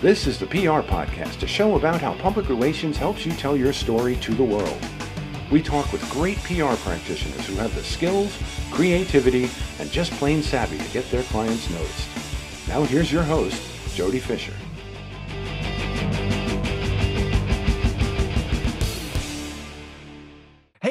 This is the PR Podcast, a show about how public relations helps you tell your story to the world. We talk with great PR practitioners who have the skills, creativity, and just plain savvy to get their clients noticed. Now here's your host, Jody Fisher.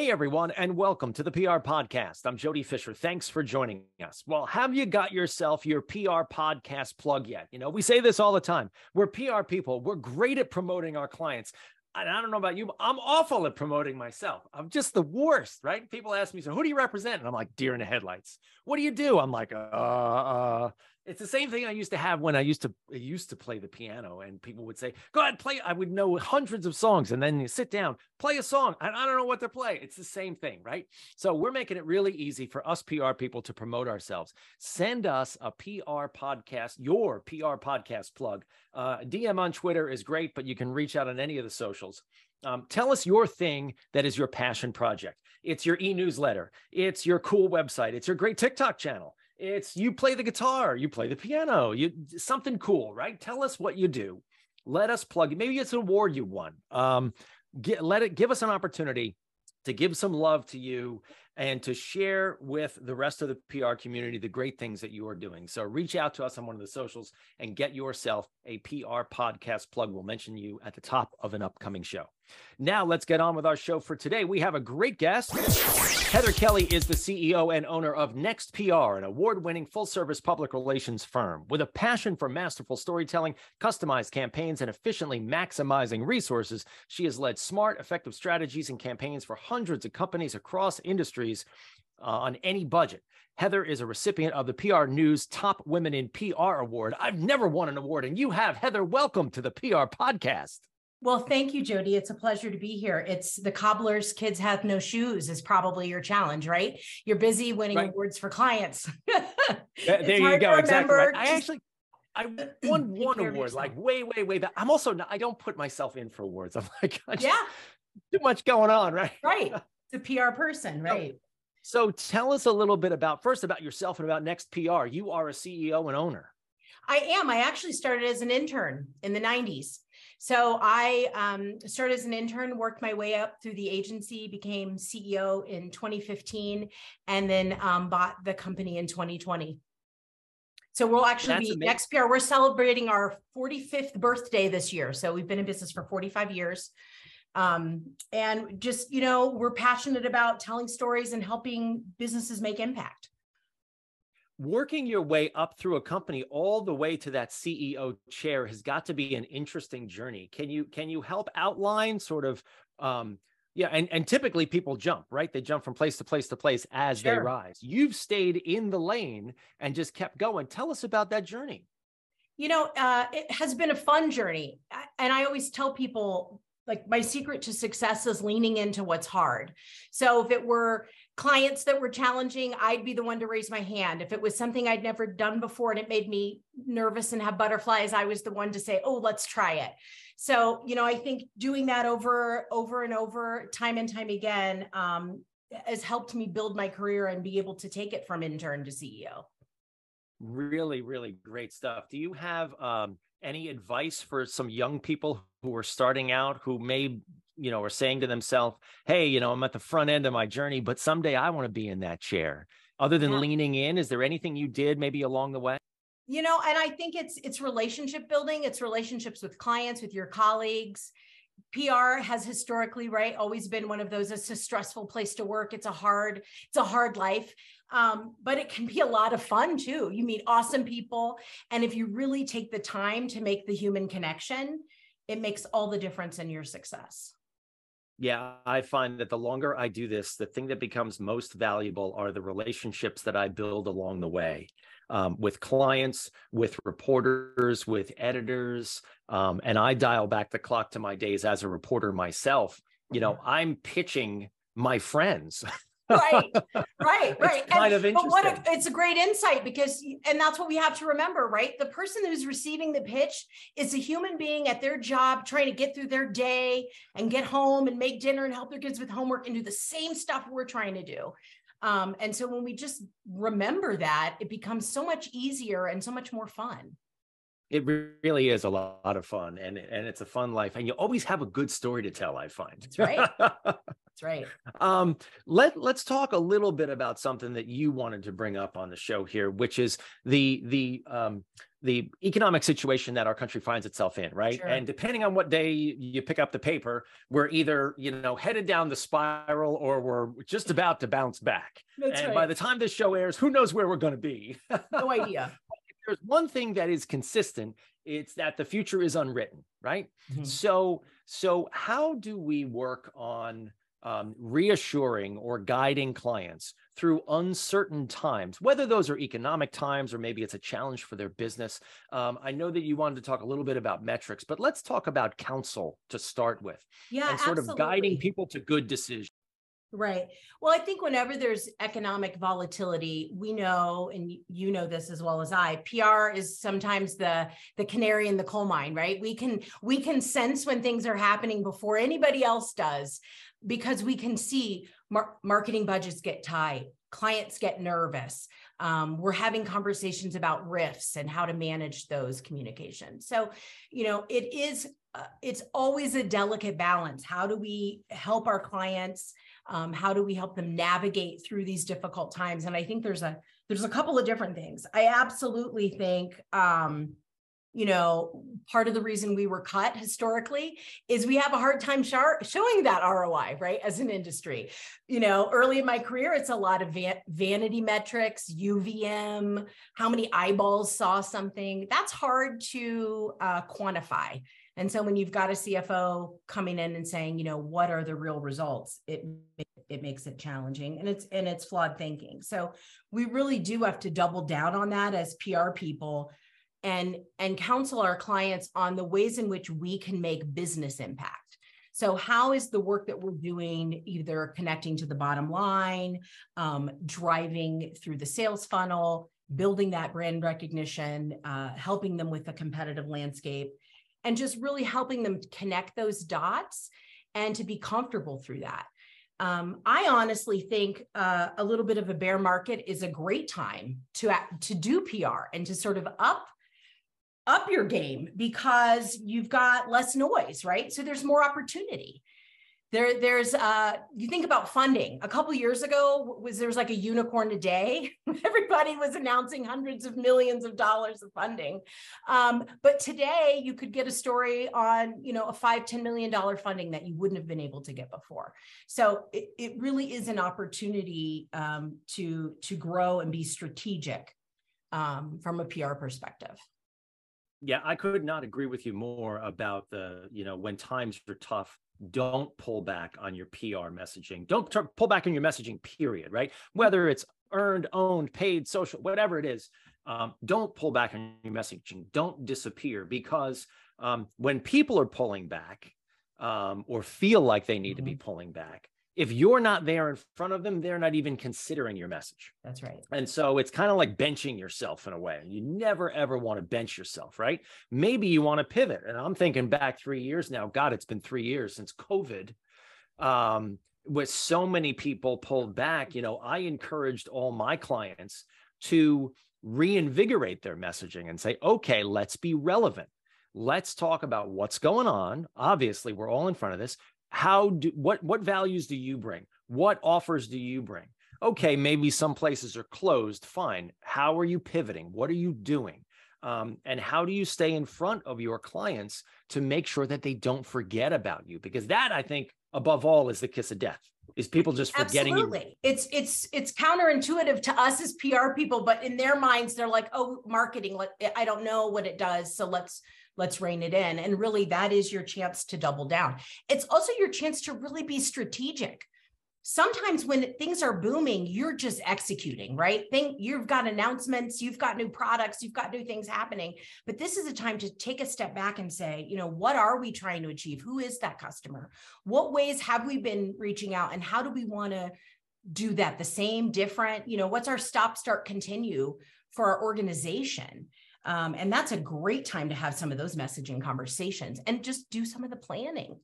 Everyone, and welcome to the PR Podcast. I'm Jody Fisher. Thanks for joining us. Well, have you got yourself your PR podcast plug yet? You know, we say this all the time. We're PR people, we're great at promoting our clients. And I don't know about you, I'm awful at promoting myself. I'm just the worst, right? People ask me, so who do you represent? And I'm like, deer in the headlights. What do you do? I'm like, uh, uh, it's the same thing I used to have when I used to I used to play the piano, and people would say, "Go ahead, play." I would know hundreds of songs, and then you sit down, play a song, and I don't know what to play. It's the same thing, right? So we're making it really easy for us PR people to promote ourselves. Send us a PR podcast, your PR podcast plug. Uh, DM on Twitter is great, but you can reach out on any of the socials. Um, tell us your thing that is your passion project. It's your e newsletter. It's your cool website. It's your great TikTok channel. It's you play the guitar, you play the piano, you something cool, right? Tell us what you do. Let us plug. Maybe it's an award you won. Um, get, let it give us an opportunity to give some love to you and to share with the rest of the PR community the great things that you are doing. So reach out to us on one of the socials and get yourself a PR podcast plug. We'll mention you at the top of an upcoming show. Now let's get on with our show for today. We have a great guest. Heather Kelly is the CEO and owner of Next PR, an award winning full service public relations firm. With a passion for masterful storytelling, customized campaigns, and efficiently maximizing resources, she has led smart, effective strategies and campaigns for hundreds of companies across industries uh, on any budget. Heather is a recipient of the PR News Top Women in PR Award. I've never won an award, and you have. Heather, welcome to the PR podcast. Well, thank you, Jody. It's a pleasure to be here. It's the cobbler's kids have no shoes is probably your challenge, right? You're busy winning right. awards for clients. there you go. Exactly. Right. I actually I won one award like way, way, way back. I'm also not, I don't put myself in for awards. I'm like, just, yeah, too much going on, right? Right. The PR person, right? So, so tell us a little bit about first about yourself and about Next PR. You are a CEO and owner. I am. I actually started as an intern in the 90s. So I um, started as an intern, worked my way up through the agency, became CEO in 2015, and then um, bought the company in 2020. So we'll actually That's be amazing. next PR. We're celebrating our 45th birthday this year. So we've been in business for 45 years. Um, and just, you know, we're passionate about telling stories and helping businesses make impact working your way up through a company all the way to that CEO chair has got to be an interesting journey. Can you can you help outline sort of um yeah, and, and typically people jump, right? They jump from place to place to place as sure. they rise. You've stayed in the lane and just kept going. Tell us about that journey. You know, uh, it has been a fun journey. And I always tell people like my secret to success is leaning into what's hard. So if it were clients that were challenging, I'd be the one to raise my hand. If it was something I'd never done before and it made me nervous and have butterflies, I was the one to say, "Oh, let's try it." So, you know, I think doing that over over and over time and time again um, has helped me build my career and be able to take it from intern to CEO. Really, really great stuff. Do you have um, any advice for some young people who are starting out who may you know are saying to themselves hey you know i'm at the front end of my journey but someday i want to be in that chair other than yeah. leaning in is there anything you did maybe along the way you know and i think it's it's relationship building it's relationships with clients with your colleagues PR has historically, right, always been one of those. It's a stressful place to work. It's a hard, it's a hard life. Um, but it can be a lot of fun too. You meet awesome people. And if you really take the time to make the human connection, it makes all the difference in your success. Yeah, I find that the longer I do this, the thing that becomes most valuable are the relationships that I build along the way um, with clients, with reporters, with editors. Um, and I dial back the clock to my days as a reporter myself. You know, mm-hmm. I'm pitching my friends right, right, right. It's kind and, of interesting. But what a, it's a great insight because, and that's what we have to remember, right? The person who's receiving the pitch is a human being at their job, trying to get through their day and get home and make dinner and help their kids with homework and do the same stuff we're trying to do. Um, and so when we just remember that, it becomes so much easier and so much more fun. it really is a lot of fun and and it's a fun life and you always have a good story to tell i find that's right that's right um let let's talk a little bit about something that you wanted to bring up on the show here which is the the um the economic situation that our country finds itself in right sure. and depending on what day you pick up the paper we're either you know headed down the spiral or we're just about to bounce back That's and right. by the time this show airs who knows where we're going to be no idea there's one thing that is consistent it's that the future is unwritten right mm-hmm. so so how do we work on um, reassuring or guiding clients through uncertain times, whether those are economic times or maybe it's a challenge for their business. Um, I know that you wanted to talk a little bit about metrics, but let's talk about counsel to start with. Yeah, and sort absolutely. of guiding people to good decisions. Right. Well, I think whenever there's economic volatility, we know, and you know this as well as I, PR is sometimes the the canary in the coal mine, right? We can we can sense when things are happening before anybody else does, because we can see mar- marketing budgets get tight, clients get nervous. Um, we're having conversations about rifts and how to manage those communications. So, you know, it is uh, it's always a delicate balance. How do we help our clients? um, how do we help them navigate through these difficult times and i think there's a there's a couple of different things i absolutely think um, you know part of the reason we were cut historically is we have a hard time showing that roi right as an industry. You know early in my career it's a lot of van- vanity metrics uvm how many eyeballs saw something. That's hard to uh, quantify. And so when you've got a CFO coming in and saying, you know, what are the real results, it it makes it challenging and it's and it's flawed thinking. So we really do have to double down on that as PR people and and counsel our clients on the ways in which we can make business impact. So, how is the work that we're doing either connecting to the bottom line, um, driving through the sales funnel, building that brand recognition, uh, helping them with the competitive landscape? and just really helping them connect those dots and to be comfortable through that. Um, I honestly think uh, a little bit of a bear market is a great time to to do PR and to sort of up up your game because you've got less noise, right? So there's more opportunity. There there's uh you think about funding. A couple years ago was there was like a unicorn a day. Everybody was announcing hundreds of millions of dollars of funding. Um, but today you could get a story on you know a five ten million dollar funding that you wouldn't have been able to get before. So it, it really is an opportunity um, to to grow and be strategic um, from a pr perspective yeah i could not agree with you more about the you know when times are tough don't pull back on your PR messaging. Don't t- pull back on your messaging, period, right? Whether it's earned, owned, paid, social, whatever it is, um, don't pull back on your messaging. Don't disappear because um, when people are pulling back um, or feel like they need mm-hmm. to be mm-hmm. pulling back, if you're not there in front of them, they're not even considering your message. That's right. And so it's kind of like benching yourself in a way. You never ever want to bench yourself, right? Maybe you want to pivot. And I'm thinking back three years now. God, it's been three years since COVID. Um, with so many people pulled back, you know, I encouraged all my clients to reinvigorate their messaging and say, okay, let's be relevant. Let's talk about what's going on. Obviously, we're all in front of this how do what what values do you bring what offers do you bring okay maybe some places are closed fine how are you pivoting what are you doing um, and how do you stay in front of your clients to make sure that they don't forget about you because that i think above all is the kiss of death is people just forgetting Absolutely. You. It's it's it's counterintuitive to us as PR people, but in their minds, they're like, oh, marketing, I don't know what it does. So let's let's rein it in. And really, that is your chance to double down. It's also your chance to really be strategic. Sometimes when things are booming, you're just executing, right? Think you've got announcements, you've got new products, you've got new things happening. But this is a time to take a step back and say, you know, what are we trying to achieve? Who is that customer? What ways have we been reaching out? And how do we want to do that the same, different? You know, what's our stop, start, continue for our organization? Um, and that's a great time to have some of those messaging conversations and just do some of the planning.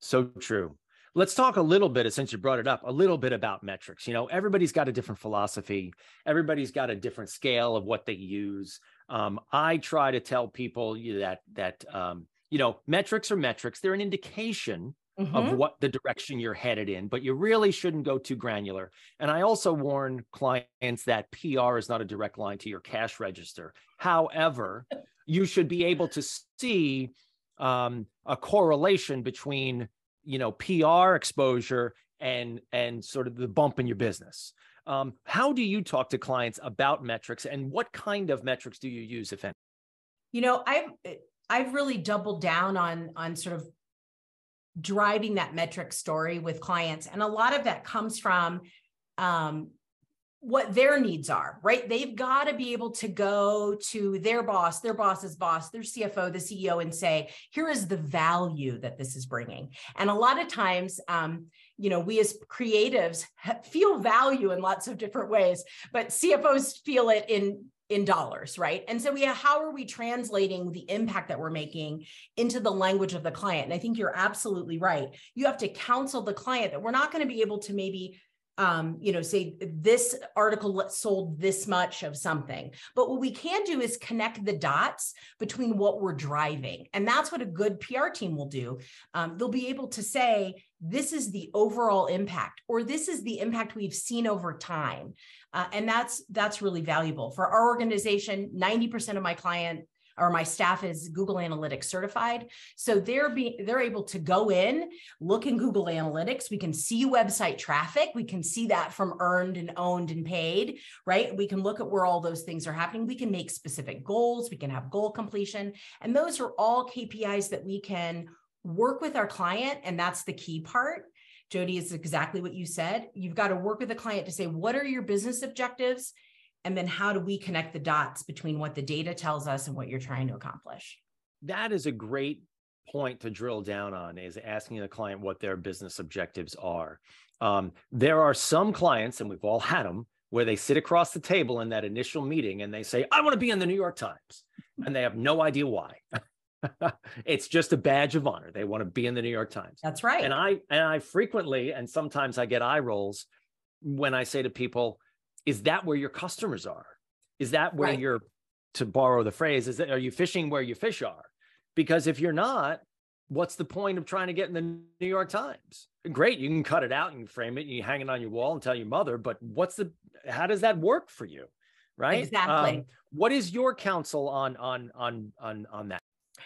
So true. Let's talk a little bit, since you brought it up, a little bit about metrics. You know, everybody's got a different philosophy, everybody's got a different scale of what they use. Um, I try to tell people that that um, you know metrics are metrics; they're an indication mm-hmm. of what the direction you're headed in, but you really shouldn't go too granular. And I also warn clients that PR is not a direct line to your cash register. However, you should be able to see um, a correlation between you know PR exposure and and sort of the bump in your business. Um, how do you talk to clients about metrics, and what kind of metrics do you use, if any? You know, I've I've really doubled down on on sort of driving that metric story with clients. And a lot of that comes from um, what their needs are, right? They've got to be able to go to their boss, their boss's boss, their CFO, the CEO, and say, here is the value that this is bringing. And a lot of times, um, you know, we as creatives feel value in lots of different ways, but CFOs feel it in in dollars, right? And so we have, how are we translating the impact that we're making into the language of the client? And I think you're absolutely right. You have to counsel the client that we're not going to be able to maybe um, you know, say this article sold this much of something. But what we can do is connect the dots between what we're driving. And that's what a good PR team will do. Um, they'll be able to say, this is the overall impact, or this is the impact we've seen over time. Uh, and that's that's really valuable for our organization 90% of my client or my staff is Google Analytics certified. So they're being they're able to go in, look in Google Analytics. We can see website traffic. We can see that from earned and owned and paid, right? We can look at where all those things are happening. We can make specific goals. We can have goal completion. And those are all KPIs that we can work with our client. And that's the key part Jody, is exactly what you said. You've got to work with the client to say, what are your business objectives? And then how do we connect the dots between what the data tells us and what you're trying to accomplish? That is a great point to drill down on is asking the client what their business objectives are. Um, there are some clients, and we've all had them, where they sit across the table in that initial meeting and they say, I want to be in the New York Times. And they have no idea why. it's just a badge of honor. They want to be in the New York Times. That's right. And I and I frequently and sometimes I get eye rolls when I say to people, "Is that where your customers are? Is that where right. you're?" To borrow the phrase, is that are you fishing where your fish are? Because if you're not, what's the point of trying to get in the New York Times? Great, you can cut it out and frame it, and you hang it on your wall and tell your mother. But what's the? How does that work for you? Right? Exactly. Um, what is your counsel on on on on on that?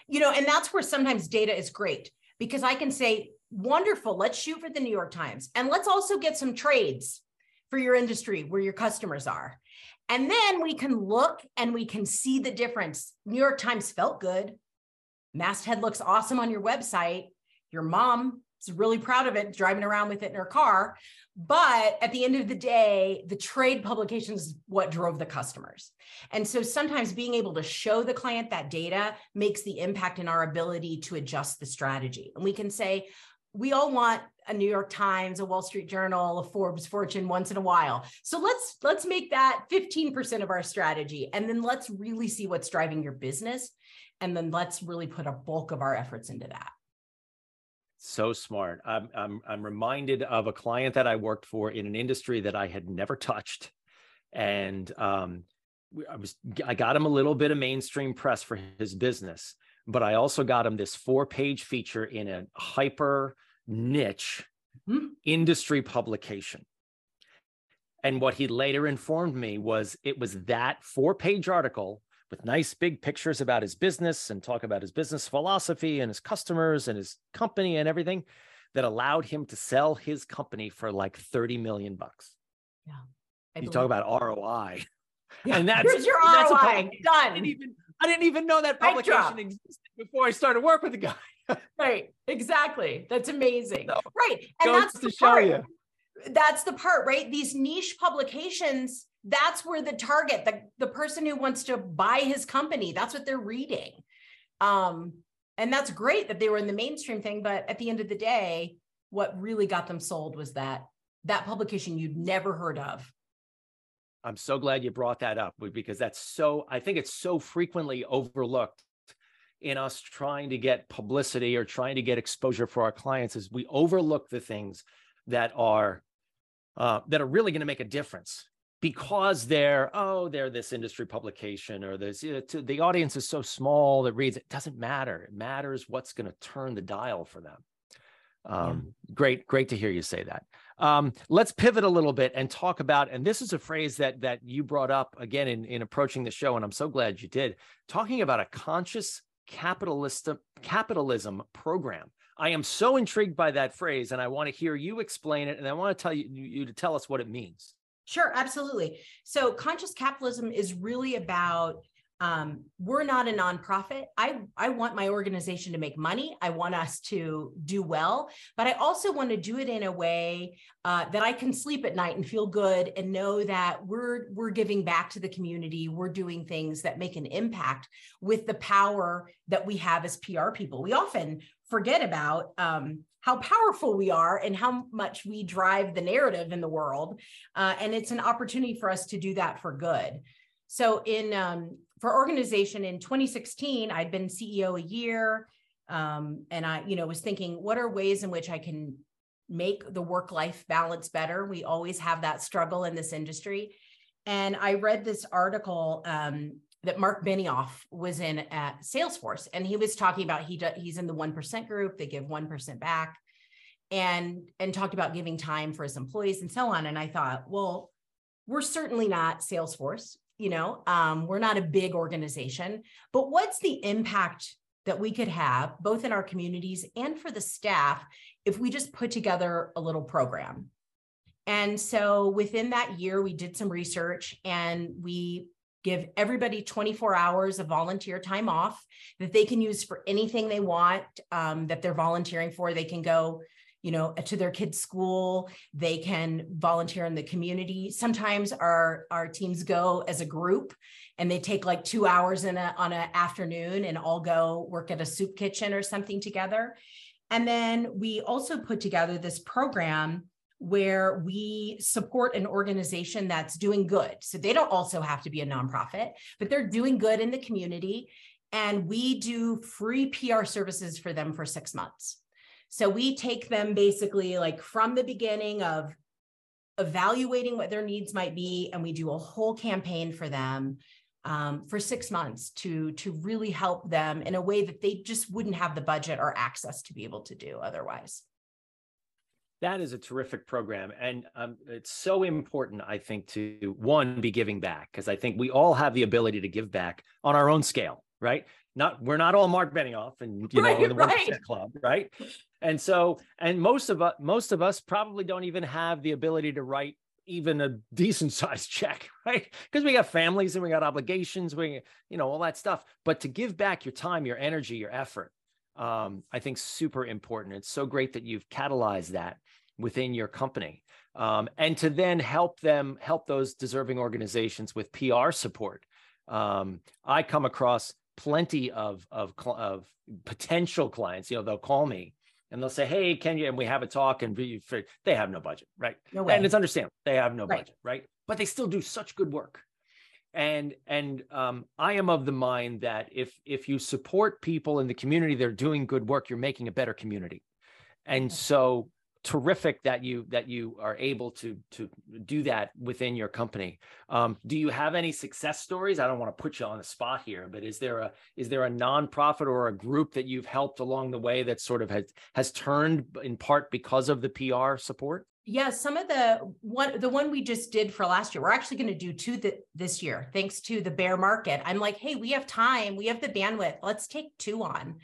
You know, and that's where sometimes data is great because I can say, wonderful, let's shoot for the New York Times and let's also get some trades for your industry where your customers are. And then we can look and we can see the difference. New York Times felt good. Masthead looks awesome on your website. Your mom is really proud of it, driving around with it in her car. But at the end of the day, the trade publication is what drove the customers. And so sometimes being able to show the client that data makes the impact in our ability to adjust the strategy. And we can say, we all want a New York Times, a Wall Street Journal, a Forbes Fortune once in a while. So let's let's make that 15% of our strategy and then let's really see what's driving your business and then let's really put a bulk of our efforts into that. So smart. I'm, I'm, I'm reminded of a client that I worked for in an industry that I had never touched. And um, I was I got him a little bit of mainstream press for his business, but I also got him this four-page feature in a hyper niche mm-hmm. industry publication. And what he later informed me was it was that four-page article with nice big pictures about his business and talk about his business philosophy and his customers and his company and everything that allowed him to sell his company for like 30 million bucks. Yeah. I you talk about ROI. Yeah. And that's Here's your that's ROI. Done. I didn't even I didn't even know that publication existed before I started work with the guy. right. Exactly. That's amazing. So, right. And that's to show part. you. That's the part, right? These niche publications that's where the target the, the person who wants to buy his company that's what they're reading. Um and that's great that they were in the mainstream thing but at the end of the day what really got them sold was that that publication you'd never heard of. I'm so glad you brought that up because that's so i think it's so frequently overlooked in us trying to get publicity or trying to get exposure for our clients is we overlook the things that are uh, that are really going to make a difference because they're oh they're this industry publication or this you know, to, the audience is so small that reads it doesn't matter. It matters what's going to turn the dial for them. Um, yeah. great great to hear you say that. Um, let's pivot a little bit and talk about and this is a phrase that that you brought up again in, in approaching the show and i'm so glad you did talking about a conscious capitalist capitalism program. I am so intrigued by that phrase and i want to hear you explain it and i want to tell you, you to tell us what it means Sure, absolutely. So conscious capitalism is really about um, we're not a nonprofit. I, I want my organization to make money. I want us to do well, but I also want to do it in a way uh, that I can sleep at night and feel good and know that we're we're giving back to the community. We're doing things that make an impact with the power that we have as PR people. We often forget about um, how powerful we are and how much we drive the narrative in the world. Uh, and it's an opportunity for us to do that for good. So in um, for organization in 2016, I'd been CEO a year. Um, and I, you know, was thinking, what are ways in which I can make the work-life balance better? We always have that struggle in this industry. And I read this article um, that Mark Benioff was in at Salesforce, and he was talking about he do, he's in the one percent group. They give one percent back, and and talked about giving time for his employees and so on. And I thought, well, we're certainly not Salesforce. You know, um, we're not a big organization, but what's the impact that we could have both in our communities and for the staff if we just put together a little program? And so within that year, we did some research and we give everybody 24 hours of volunteer time off that they can use for anything they want um, that they're volunteering for. They can go, you know, to their kids' school. They can volunteer in the community. Sometimes our our teams go as a group, and they take like two hours in a on an afternoon and all go work at a soup kitchen or something together. And then we also put together this program where we support an organization that's doing good. So they don't also have to be a nonprofit, but they're doing good in the community. And we do free PR services for them for six months. So we take them basically like from the beginning of evaluating what their needs might be, and we do a whole campaign for them um, for six months to to really help them in a way that they just wouldn't have the budget or access to be able to do otherwise. That is a terrific program. And um, it's so important, I think, to one, be giving back, because I think we all have the ability to give back on our own scale, right? Not we're not all Mark Benioff and you right, know in the right. club, right? And so, and most of us, most of us probably don't even have the ability to write even a decent sized check, right? Because we got families and we got obligations, we, you know, all that stuff. But to give back your time, your energy, your effort, um, I think super important. It's so great that you've catalyzed that within your company. Um, and to then help them help those deserving organizations with PR support. Um, I come across plenty of, of, of potential clients, you know, they'll call me and they'll say, Hey, can you, and we have a talk and we, they have no budget, right? No way. And it's understandable. They have no right. budget, right? But they still do such good work and and um, I am of the mind that if if you support people in the community, they're doing good work. You're making a better community, and so terrific that you that you are able to to do that within your company. Um, do you have any success stories? I don't want to put you on the spot here, but is there a is there a nonprofit or a group that you've helped along the way that sort of has has turned in part because of the PR support? yeah some of the one the one we just did for last year we're actually going to do two the, this year thanks to the bear market i'm like hey we have time we have the bandwidth let's take two on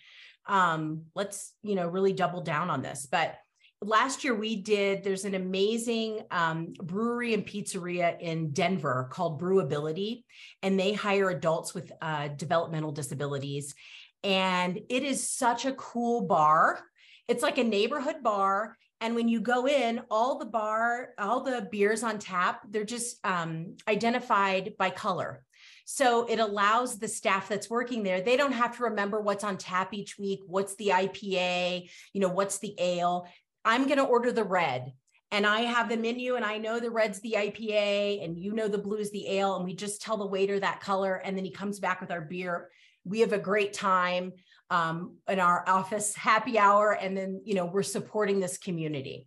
um let's you know really double down on this but last year we did there's an amazing um, brewery and pizzeria in denver called brewability and they hire adults with uh, developmental disabilities and it is such a cool bar it's like a neighborhood bar and when you go in, all the bar, all the beers on tap, they're just um, identified by color. So it allows the staff that's working there, they don't have to remember what's on tap each week, what's the IPA, you know, what's the ale. I'm going to order the red and I have the menu and I know the red's the IPA and you know the blue's the ale. And we just tell the waiter that color and then he comes back with our beer. We have a great time um, in our office happy hour, and then you know we're supporting this community.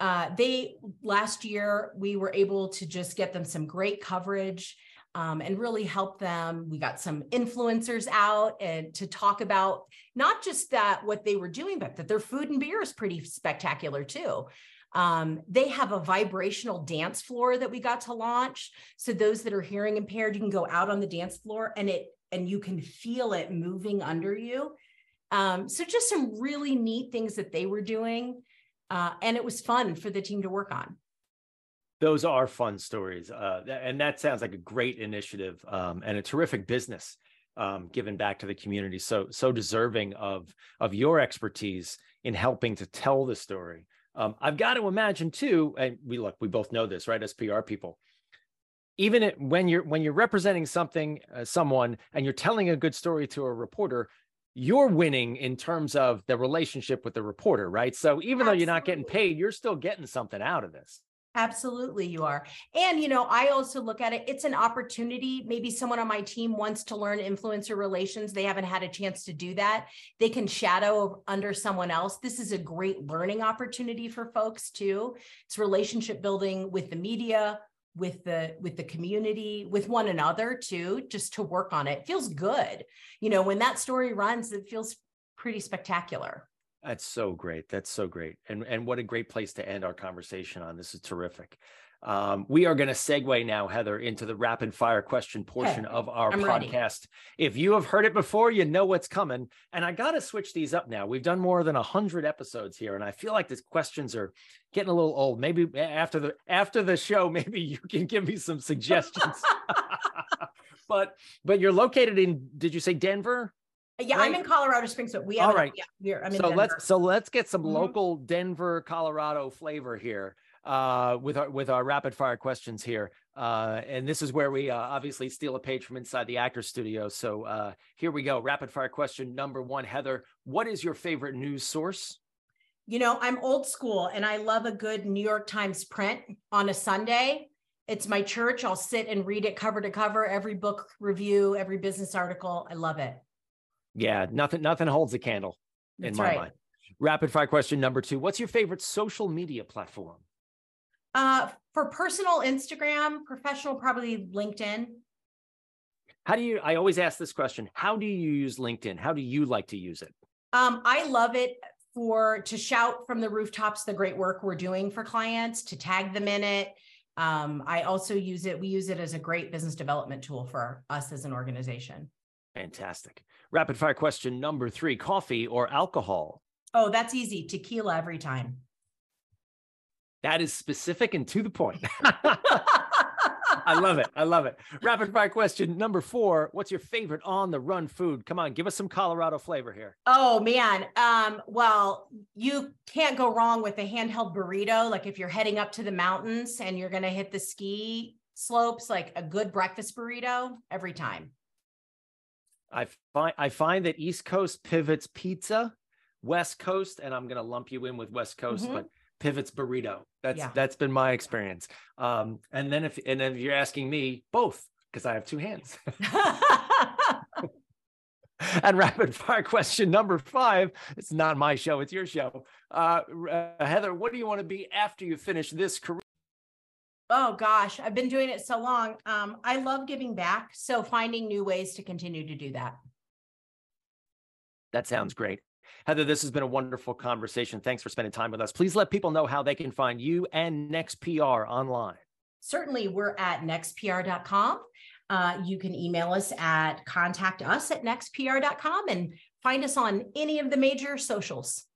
Uh, they last year we were able to just get them some great coverage um, and really help them. We got some influencers out and to talk about not just that what they were doing, but that their food and beer is pretty spectacular too. Um, they have a vibrational dance floor that we got to launch. So those that are hearing impaired, you can go out on the dance floor and it and you can feel it moving under you. Um, so just some really neat things that they were doing. Uh, and it was fun for the team to work on those are fun stories uh, and that sounds like a great initiative um, and a terrific business um, given back to the community so so deserving of of your expertise in helping to tell the story. Um, i've got to imagine too and we look we both know this right as pr people even it, when you're when you're representing something uh, someone and you're telling a good story to a reporter you're winning in terms of the relationship with the reporter right? So even Absolutely. though you're not getting paid you're still getting something out of this Absolutely, you are. And, you know, I also look at it, it's an opportunity. Maybe someone on my team wants to learn influencer relations. They haven't had a chance to do that. They can shadow under someone else. This is a great learning opportunity for folks, too. It's relationship building with the media, with the with the community with one another too just to work on it. it feels good you know when that story runs it feels pretty spectacular that's so great. That's so great. And and what a great place to end our conversation on. This is terrific. Um, we are going to segue now, Heather, into the rapid fire question portion of our I'm podcast. Ready. If you have heard it before, you know what's coming. And I got to switch these up now. We've done more than a hundred episodes here, and I feel like these questions are getting a little old. Maybe after the after the show, maybe you can give me some suggestions. but but you're located in. Did you say Denver? Yeah, right? I'm in Colorado Springs, so we have. All right. Yeah, I'm so Denver. let's so let's get some mm-hmm. local Denver, Colorado flavor here uh, with our with our rapid fire questions here. Uh, and this is where we uh, obviously steal a page from inside the actor studio. So uh, here we go. Rapid fire question number one, Heather. What is your favorite news source? You know, I'm old school, and I love a good New York Times print on a Sunday. It's my church. I'll sit and read it cover to cover, every book review, every business article. I love it. Yeah, nothing nothing holds a candle That's in my right. mind. Rapid fire question number two. What's your favorite social media platform? Uh, for personal Instagram, professional, probably LinkedIn. How do you, I always ask this question. How do you use LinkedIn? How do you like to use it? Um, I love it for to shout from the rooftops the great work we're doing for clients, to tag them in it. Um, I also use it, we use it as a great business development tool for us as an organization. Fantastic. Rapid fire question number three coffee or alcohol? Oh, that's easy. Tequila every time. That is specific and to the point. I love it. I love it. Rapid fire question number four. What's your favorite on the run food? Come on, give us some Colorado flavor here. Oh man. Um, well, you can't go wrong with a handheld burrito. Like if you're heading up to the mountains and you're gonna hit the ski slopes, like a good breakfast burrito every time. I find I find that East Coast pivots pizza, West Coast, and I'm gonna lump you in with West Coast, mm-hmm. but pivots burrito. That's yeah. that's been my experience. Um, and then if and if you're asking me, both because I have two hands. and rapid fire question number five. It's not my show; it's your show. Uh, uh, Heather, what do you want to be after you finish this career? Oh gosh, I've been doing it so long. Um, I love giving back. So finding new ways to continue to do that. That sounds great. Heather, this has been a wonderful conversation. Thanks for spending time with us. Please let people know how they can find you and NextPR online. Certainly, we're at nextpr.com. Uh, you can email us at contact us at nextpr.com and find us on any of the major socials.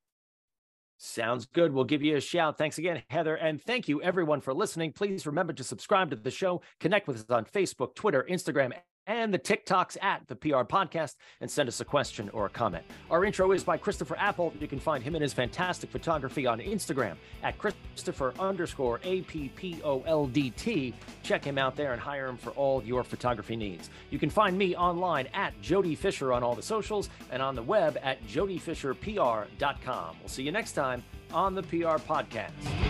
Sounds good. We'll give you a shout. Thanks again, Heather. And thank you, everyone, for listening. Please remember to subscribe to the show, connect with us on Facebook, Twitter, Instagram, and the TikToks at the PR Podcast and send us a question or a comment. Our intro is by Christopher Appoldt. You can find him and his fantastic photography on Instagram at Christopher underscore A P P O L D T. Check him out there and hire him for all your photography needs. You can find me online at Jody Fisher on all the socials and on the web at jodyfisherpr.com. We'll see you next time on the PR Podcast.